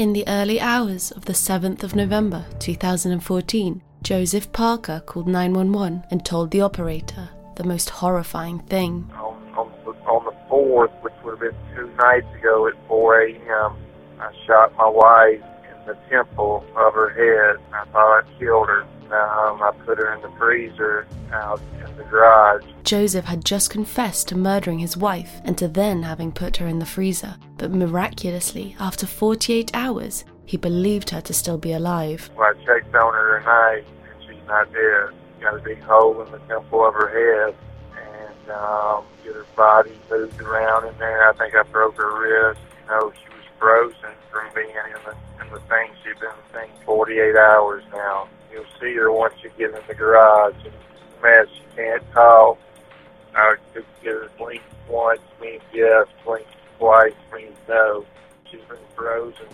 In the early hours of the 7th of November 2014, Joseph Parker called 911 and told the operator the most horrifying thing. On, on, the, on the 4th, which would have been two nights ago at 4 a.m., I shot my wife in the temple of her head. I thought I killed her. Um, I put her in the freezer out in the garage. Joseph had just confessed to murdering his wife and to then having put her in the freezer. But miraculously, after 48 hours, he believed her to still be alive. Well, I checked on her tonight, and she's not dead. Got a big hole in the temple of her head, and um, get her body moved around in there. I think I broke her wrist. You know, she was frozen from being in the in the thing. She's been in the thing 48 hours now. You'll see her once you get in the garage. It's a mess. She can't talk. I could get her blink once means yes, blink twice means no. She's been frozen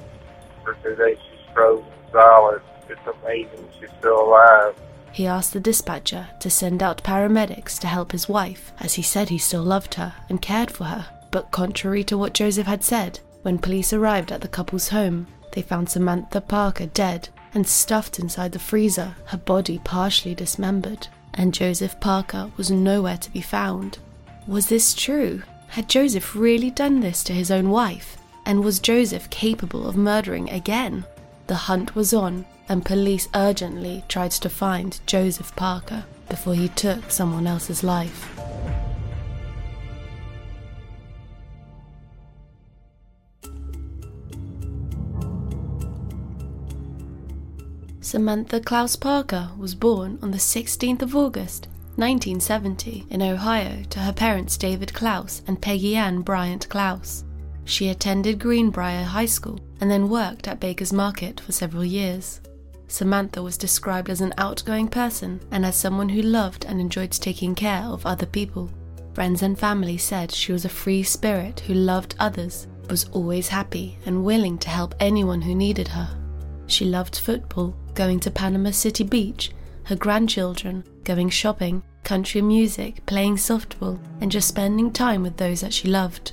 for two days. She's frozen solid. It's amazing she's still alive. He asked the dispatcher to send out paramedics to help his wife, as he said he still loved her and cared for her. But contrary to what Joseph had said, when police arrived at the couple's home, they found Samantha Parker dead and stuffed inside the freezer, her body partially dismembered. And Joseph Parker was nowhere to be found. Was this true? Had Joseph really done this to his own wife? And was Joseph capable of murdering again? The hunt was on, and police urgently tried to find Joseph Parker before he took someone else's life. Samantha Klaus Parker was born on the 16th of August 1970 in Ohio to her parents David Klaus and Peggy Ann Bryant Klaus. She attended Greenbrier High School and then worked at Baker's Market for several years. Samantha was described as an outgoing person and as someone who loved and enjoyed taking care of other people. Friends and family said she was a free spirit who loved others, was always happy and willing to help anyone who needed her. She loved football, going to Panama City Beach, her grandchildren, going shopping, country music, playing softball, and just spending time with those that she loved.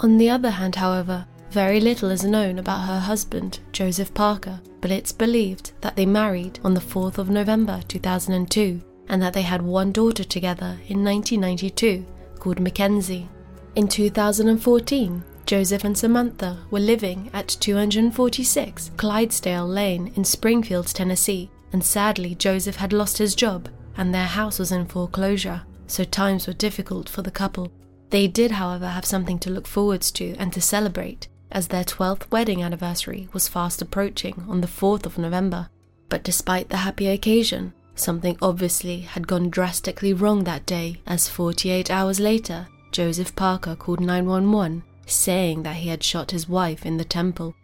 On the other hand, however, very little is known about her husband, Joseph Parker, but it's believed that they married on the 4th of November 2002 and that they had one daughter together in 1992 called Mackenzie. In 2014, Joseph and Samantha were living at 246 Clydesdale Lane in Springfield, Tennessee, and sadly, Joseph had lost his job and their house was in foreclosure, so times were difficult for the couple. They did, however, have something to look forwards to and to celebrate, as their 12th wedding anniversary was fast approaching on the 4th of November. But despite the happy occasion, something obviously had gone drastically wrong that day, as 48 hours later, Joseph Parker called 911 saying that he had shot his wife in the temple.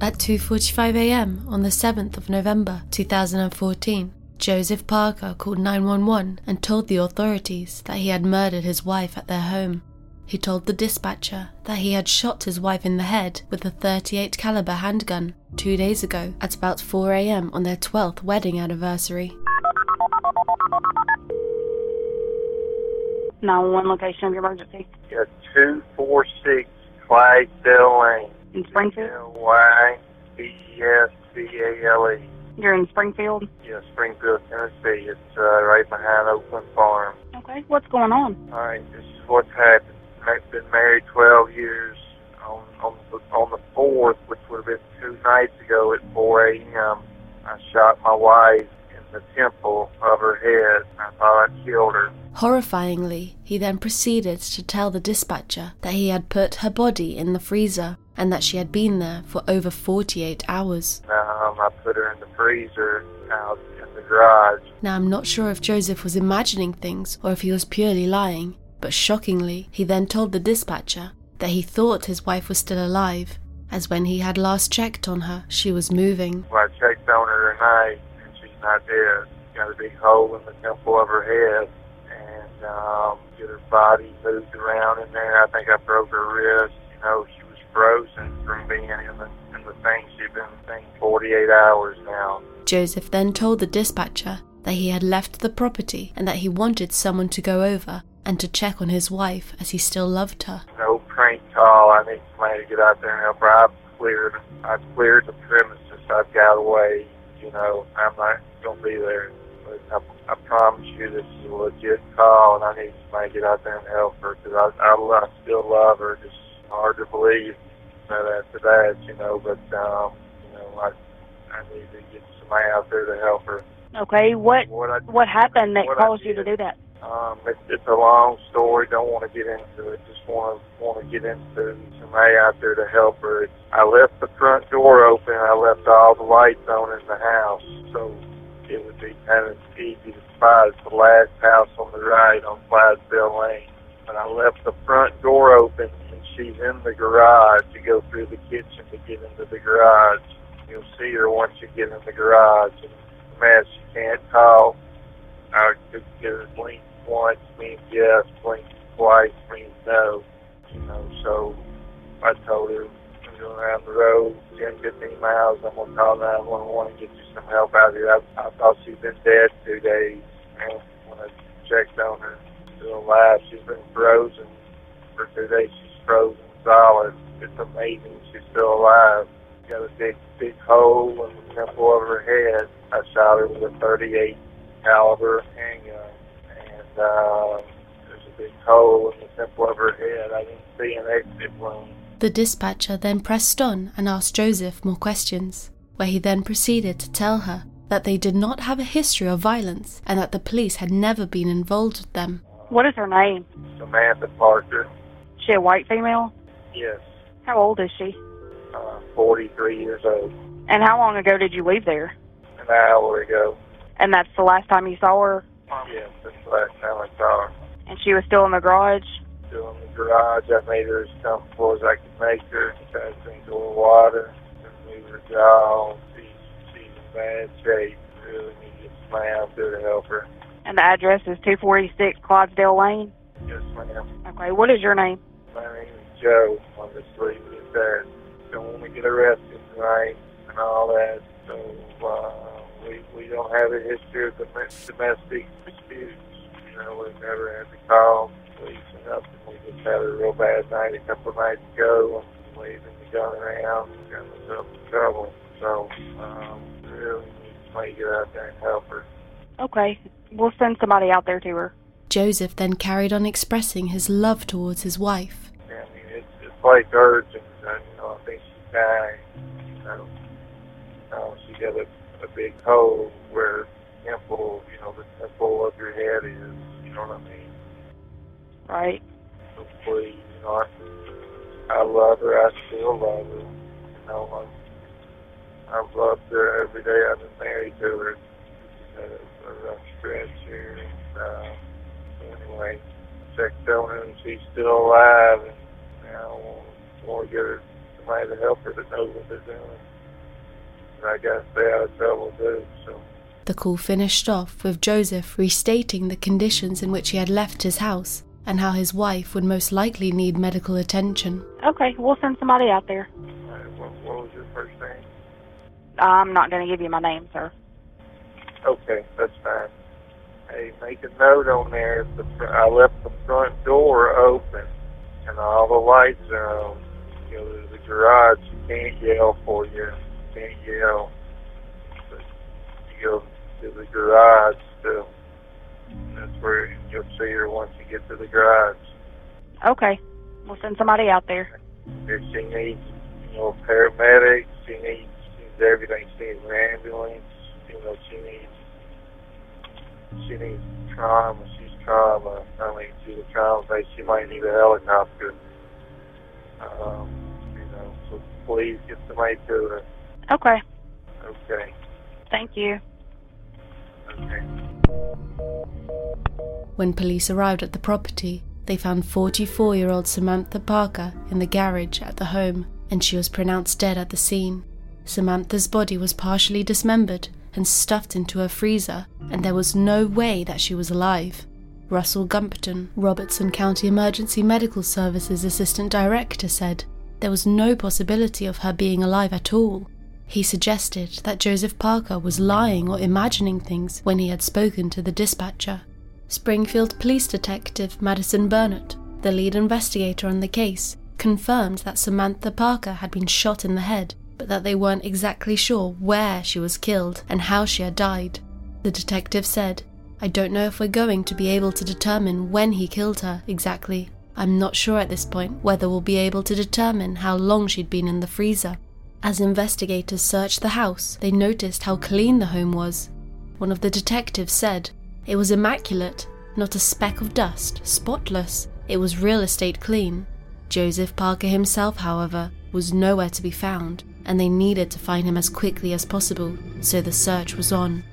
At 2:45 a.m. on the 7th of November 2014, Joseph Parker called 911 and told the authorities that he had murdered his wife at their home. He told the dispatcher that he had shot his wife in the head with a 38 caliber handgun 2 days ago at about 4 a.m. on their 12th wedding anniversary. 911 location of your emergency. Yeah, 246 Clydesdale Lane. In Springfield? L-Y-B-E-S-B-A-L-E. You're in Springfield? Yeah, Springfield, Tennessee. It's uh, right behind Oakland Farm. Okay. What's going on? All right, this is what's happened. I've been married 12 years. On, on, the, on the 4th, which would have been two nights ago at 4 a.m., I shot my wife the temple of her head. I thought I killed her. Horrifyingly, he then proceeded to tell the dispatcher that he had put her body in the freezer and that she had been there for over 48 hours. Um, I put her in the freezer out in the garage. Now, I'm not sure if Joseph was imagining things or if he was purely lying, but shockingly, he then told the dispatcher that he thought his wife was still alive, as when he had last checked on her, she was moving. Well, I checked on her tonight, and not dead. Got a big hole in the temple of her head, and um, get her body moved around in there. I think I broke her wrist. You know, she was frozen from being in the in the thing. She's been in the thing 48 hours now. Joseph then told the dispatcher that he had left the property and that he wanted someone to go over and to check on his wife as he still loved her. No prank call. I need somebody to get out there and help her. I've cleared, I've cleared the premises. I've got away. You know, I'm not to be there. But I, I promise you this is a legit call, and I need somebody to get out there and help her because I, I, I still love her. Just hard to believe that after that, you know. But um, you know, I I need to get somebody out there to help her. Okay, what What I what happened that what caused you to do that? Um, it's, it's a long story. Don't want to get into it. Just want to want to get into somebody out there to help her. I left the front door open. I left all the lights on in the house, so it would be kind of easy to spot. It's the last house on the right on Clydesdale Lane. But I left the front door open, and she's in the garage. You go through the kitchen to get into the garage. You'll see her once you get in the garage. And man, she can't talk. I could get her blink once means yes, blink twice means no. You know, so I told her I'm going around the road 10, 15 miles. I'm going to call 911 and get you some help out here. I, I thought she'd been dead two days. And when I checked on her, still alive. She's been frozen for two days. She's frozen solid. It's amazing she's still alive. Got a big, big hole in the temple of her head. I shot her with a 38 caliber handgun, and uh, there's a big hole in the temple of her head. I didn't see an exit wound. The dispatcher then pressed on and asked Joseph more questions, where he then proceeded to tell her that they did not have a history of violence and that the police had never been involved with them. What is her name? Samantha Parker, She a white female? yes, How old is she? uh, 43 years old, And how long ago did you leave there? an hour ago. And that's the last time you saw her? Yes, that's the last time I saw her. And she was still in the garage? Still in the garage. I made her as comfortable as I could make her. Tried to drink a little water. Move her jaw. She's, she's in bad shape. Really need to out there to help her. And the address is 246 Clydesdale Lane? Yes, ma'am. Okay, what is your name? My name is Joe. I'm just leaving it there. Don't want to get arrested tonight and all that. So uh, we we don't have a history of domestic disputes. You know, we've never had to call police or nothing. We just had a real bad night a couple of nights ago. and Leaving the gun around, got myself in trouble. So um, really need somebody to get out there and help her. Okay, we'll send somebody out there to her. Joseph then carried on expressing his love towards his wife. I mean, it's, it's like urgent. You know, I think she's dying. You know, uh, she got a, a big hole where temple, you know, the temple of your head is. You know what I mean? Right? So please, you know, I, I love her. I still love her. You know, I, I've loved her every day I've been married to her. She's had a, rough stretch here. And, uh, anyway, checked on her she's still alive. And now I want, want to get her somebody to help her that knows what they're doing. And I got to stay out of trouble too. So The call finished off with Joseph restating the conditions in which he had left his house and how his wife would most likely need medical attention. Okay, we'll send somebody out there. what, what was your first name? I'm not going to give you my name, sir. Okay, that's fine. Hey, make a note on there. The fr- I left the front door open, and all the lights are on. You know, there's a garage. You can't yell for you. You can't yell. But you go to the garage still. And that's where you'll see her once you get to the garage. Okay, we'll send somebody out there. If she needs, you know, paramedics, she needs, she needs everything. She needs an ambulance. You know, she needs she needs trauma. She's trauma. I mean, she's a trauma base. She might need a helicopter. Um, you know, so please get somebody to her. Okay, Okay. thank you. When police arrived at the property, they found 44 year old Samantha Parker in the garage at the home, and she was pronounced dead at the scene. Samantha's body was partially dismembered and stuffed into a freezer, and there was no way that she was alive. Russell Gumpton, Robertson County Emergency Medical Services Assistant Director, said there was no possibility of her being alive at all. He suggested that Joseph Parker was lying or imagining things when he had spoken to the dispatcher. Springfield Police Detective Madison Burnett, the lead investigator on the case, confirmed that Samantha Parker had been shot in the head, but that they weren't exactly sure where she was killed and how she had died. The detective said, I don't know if we're going to be able to determine when he killed her exactly. I'm not sure at this point whether we'll be able to determine how long she'd been in the freezer. As investigators searched the house, they noticed how clean the home was. One of the detectives said, It was immaculate, not a speck of dust, spotless. It was real estate clean. Joseph Parker himself, however, was nowhere to be found, and they needed to find him as quickly as possible, so the search was on.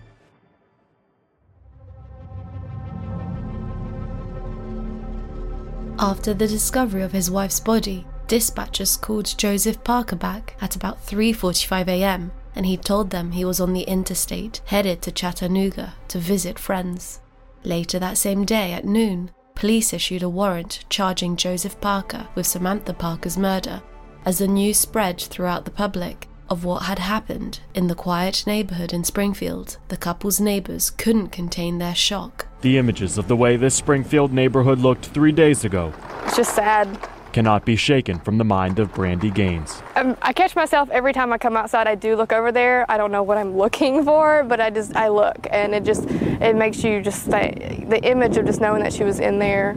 After the discovery of his wife's body, dispatchers called Joseph Parker back at about 3:45 a.m. and he told them he was on the interstate headed to Chattanooga to visit friends. Later that same day at noon, police issued a warrant charging Joseph Parker with Samantha Parker's murder as the news spread throughout the public of what had happened in the quiet neighborhood in Springfield. The couple's neighbors couldn't contain their shock. The images of the way this Springfield neighborhood looked three days ago It's just sad. Cannot be shaken from the mind of Brandy Gaines. Um, I catch myself every time I come outside. I do look over there. I don't know what I'm looking for, but I just I look, and it just it makes you just stay, the image of just knowing that she was in there,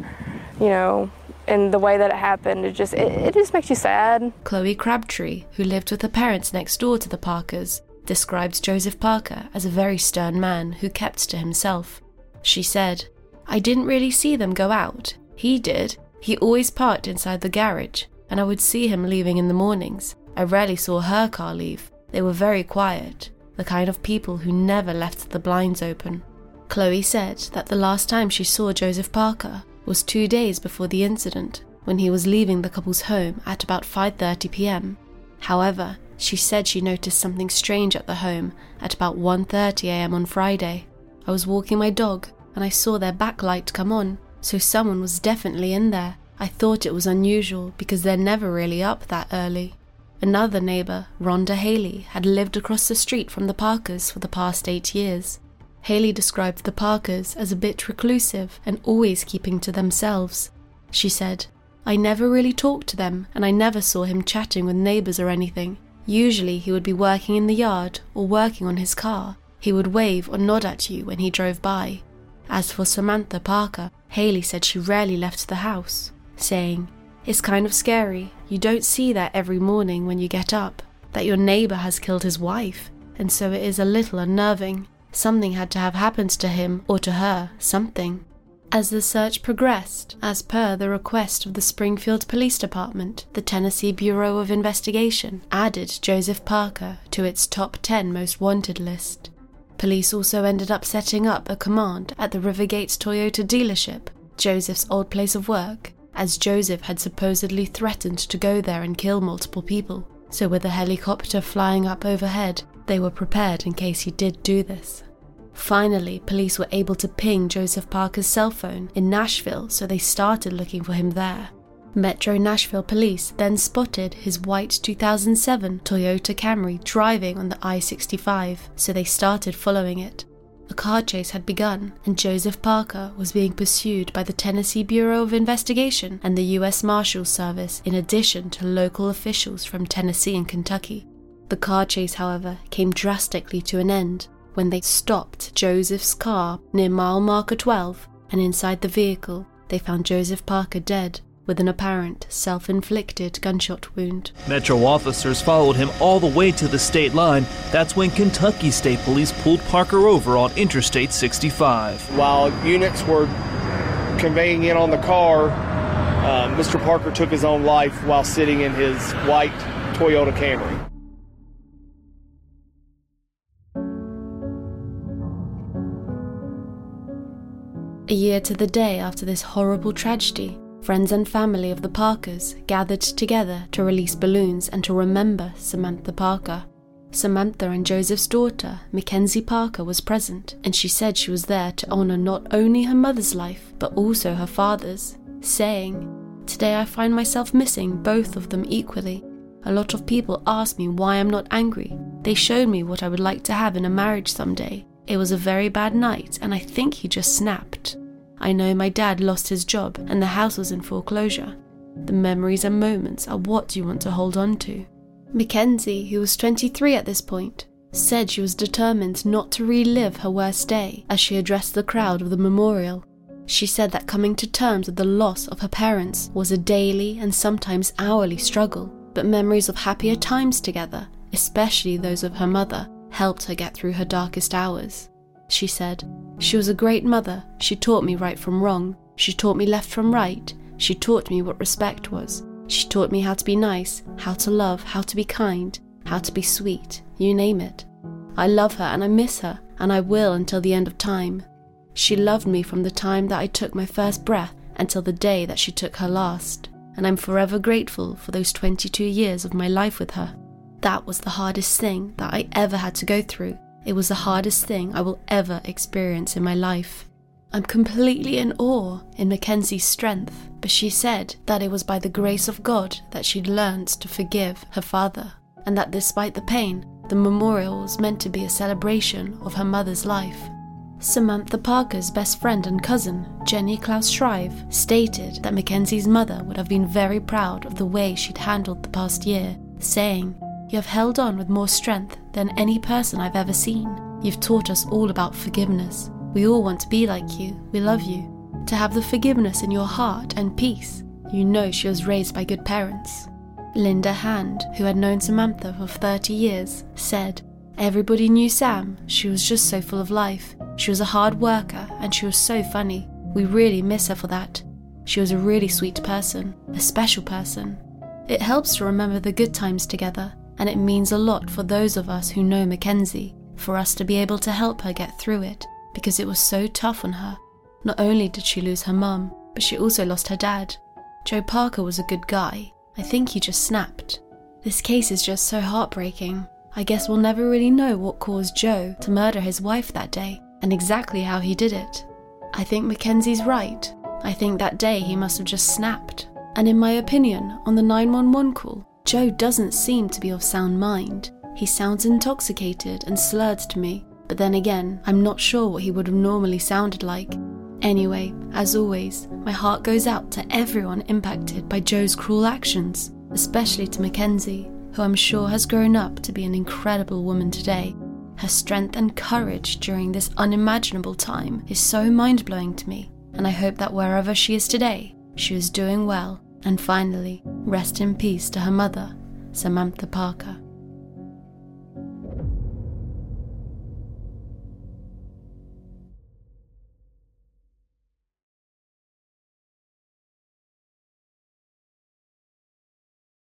you know, and the way that it happened. It just it, it just makes you sad. Chloe Crabtree, who lived with her parents next door to the Parkers, describes Joseph Parker as a very stern man who kept to himself. She said, I didn't really see them go out. He did. He always parked inside the garage, and I would see him leaving in the mornings. I rarely saw her car leave. They were very quiet, the kind of people who never left the blinds open. Chloe said that the last time she saw Joseph Parker was 2 days before the incident, when he was leaving the couple's home at about 5:30 p.m. However, she said she noticed something strange at the home at about 1:30 a.m. on Friday. I was walking my dog and I saw their backlight come on, so someone was definitely in there. I thought it was unusual because they're never really up that early. Another neighbor, Rhonda Haley, had lived across the street from the Parkers for the past eight years. Haley described the Parkers as a bit reclusive and always keeping to themselves. She said, I never really talked to them and I never saw him chatting with neighbors or anything. Usually he would be working in the yard or working on his car. He would wave or nod at you when he drove by. As for Samantha Parker, Haley said she rarely left the house, saying, It's kind of scary. You don't see that every morning when you get up, that your neighbor has killed his wife, and so it is a little unnerving. Something had to have happened to him or to her, something. As the search progressed, as per the request of the Springfield Police Department, the Tennessee Bureau of Investigation added Joseph Parker to its top 10 most wanted list. Police also ended up setting up a command at the Rivergates Toyota dealership, Joseph's old place of work, as Joseph had supposedly threatened to go there and kill multiple people. So, with a helicopter flying up overhead, they were prepared in case he did do this. Finally, police were able to ping Joseph Parker's cell phone in Nashville, so they started looking for him there. Metro Nashville police then spotted his white 2007 Toyota Camry driving on the I 65, so they started following it. A car chase had begun, and Joseph Parker was being pursued by the Tennessee Bureau of Investigation and the U.S. Marshals Service, in addition to local officials from Tennessee and Kentucky. The car chase, however, came drastically to an end when they stopped Joseph's car near mile marker 12, and inside the vehicle, they found Joseph Parker dead with an apparent self inflicted gunshot wound. Metro officers followed him all the way to the state line. That's when Kentucky State Police pulled Parker over on Interstate 65. While units were conveying in on the car, uh, Mr. Parker took his own life while sitting in his white Toyota Camry. A year to the day after this horrible tragedy, friends and family of the Parkers gathered together to release balloons and to remember Samantha Parker. Samantha and Joseph's daughter, Mackenzie Parker, was present, and she said she was there to honor not only her mother's life, but also her father's, saying, Today I find myself missing both of them equally. A lot of people ask me why I'm not angry. They showed me what I would like to have in a marriage someday. It was a very bad night, and I think he just snapped. I know my dad lost his job and the house was in foreclosure. The memories and moments are what you want to hold on to. Mackenzie, who was 23 at this point, said she was determined not to relive her worst day as she addressed the crowd of the memorial. She said that coming to terms with the loss of her parents was a daily and sometimes hourly struggle, but memories of happier times together, especially those of her mother, helped her get through her darkest hours. She said, She was a great mother. She taught me right from wrong. She taught me left from right. She taught me what respect was. She taught me how to be nice, how to love, how to be kind, how to be sweet, you name it. I love her and I miss her, and I will until the end of time. She loved me from the time that I took my first breath until the day that she took her last, and I'm forever grateful for those 22 years of my life with her. That was the hardest thing that I ever had to go through. It was the hardest thing I will ever experience in my life. I'm completely in awe in Mackenzie's strength, but she said that it was by the grace of God that she'd learned to forgive her father, and that despite the pain, the memorial was meant to be a celebration of her mother's life. Samantha Parker's best friend and cousin, Jenny Klaus Shrive, stated that Mackenzie's mother would have been very proud of the way she'd handled the past year, saying, You have held on with more strength than any person I've ever seen. You've taught us all about forgiveness. We all want to be like you. We love you. To have the forgiveness in your heart and peace. You know she was raised by good parents. Linda Hand, who had known Samantha for 30 years, said, Everybody knew Sam. She was just so full of life. She was a hard worker and she was so funny. We really miss her for that. She was a really sweet person, a special person. It helps to remember the good times together, and it means a lot for those of us who know Mackenzie, for us to be able to help her get through it, because it was so tough on her. Not only did she lose her mum, but she also lost her dad. Joe Parker was a good guy. I think he just snapped. This case is just so heartbreaking. I guess we'll never really know what caused Joe to murder his wife that day and exactly how he did it. I think Mackenzie's right. I think that day he must have just snapped. And in my opinion, on the 911 call, Joe doesn't seem to be of sound mind. He sounds intoxicated and slurred to me, but then again, I'm not sure what he would have normally sounded like. Anyway, as always, my heart goes out to everyone impacted by Joe's cruel actions, especially to Mackenzie, who I'm sure has grown up to be an incredible woman today. Her strength and courage during this unimaginable time is so mind blowing to me, and I hope that wherever she is today, she is doing well. And finally, rest in peace to her mother, Samantha Parker.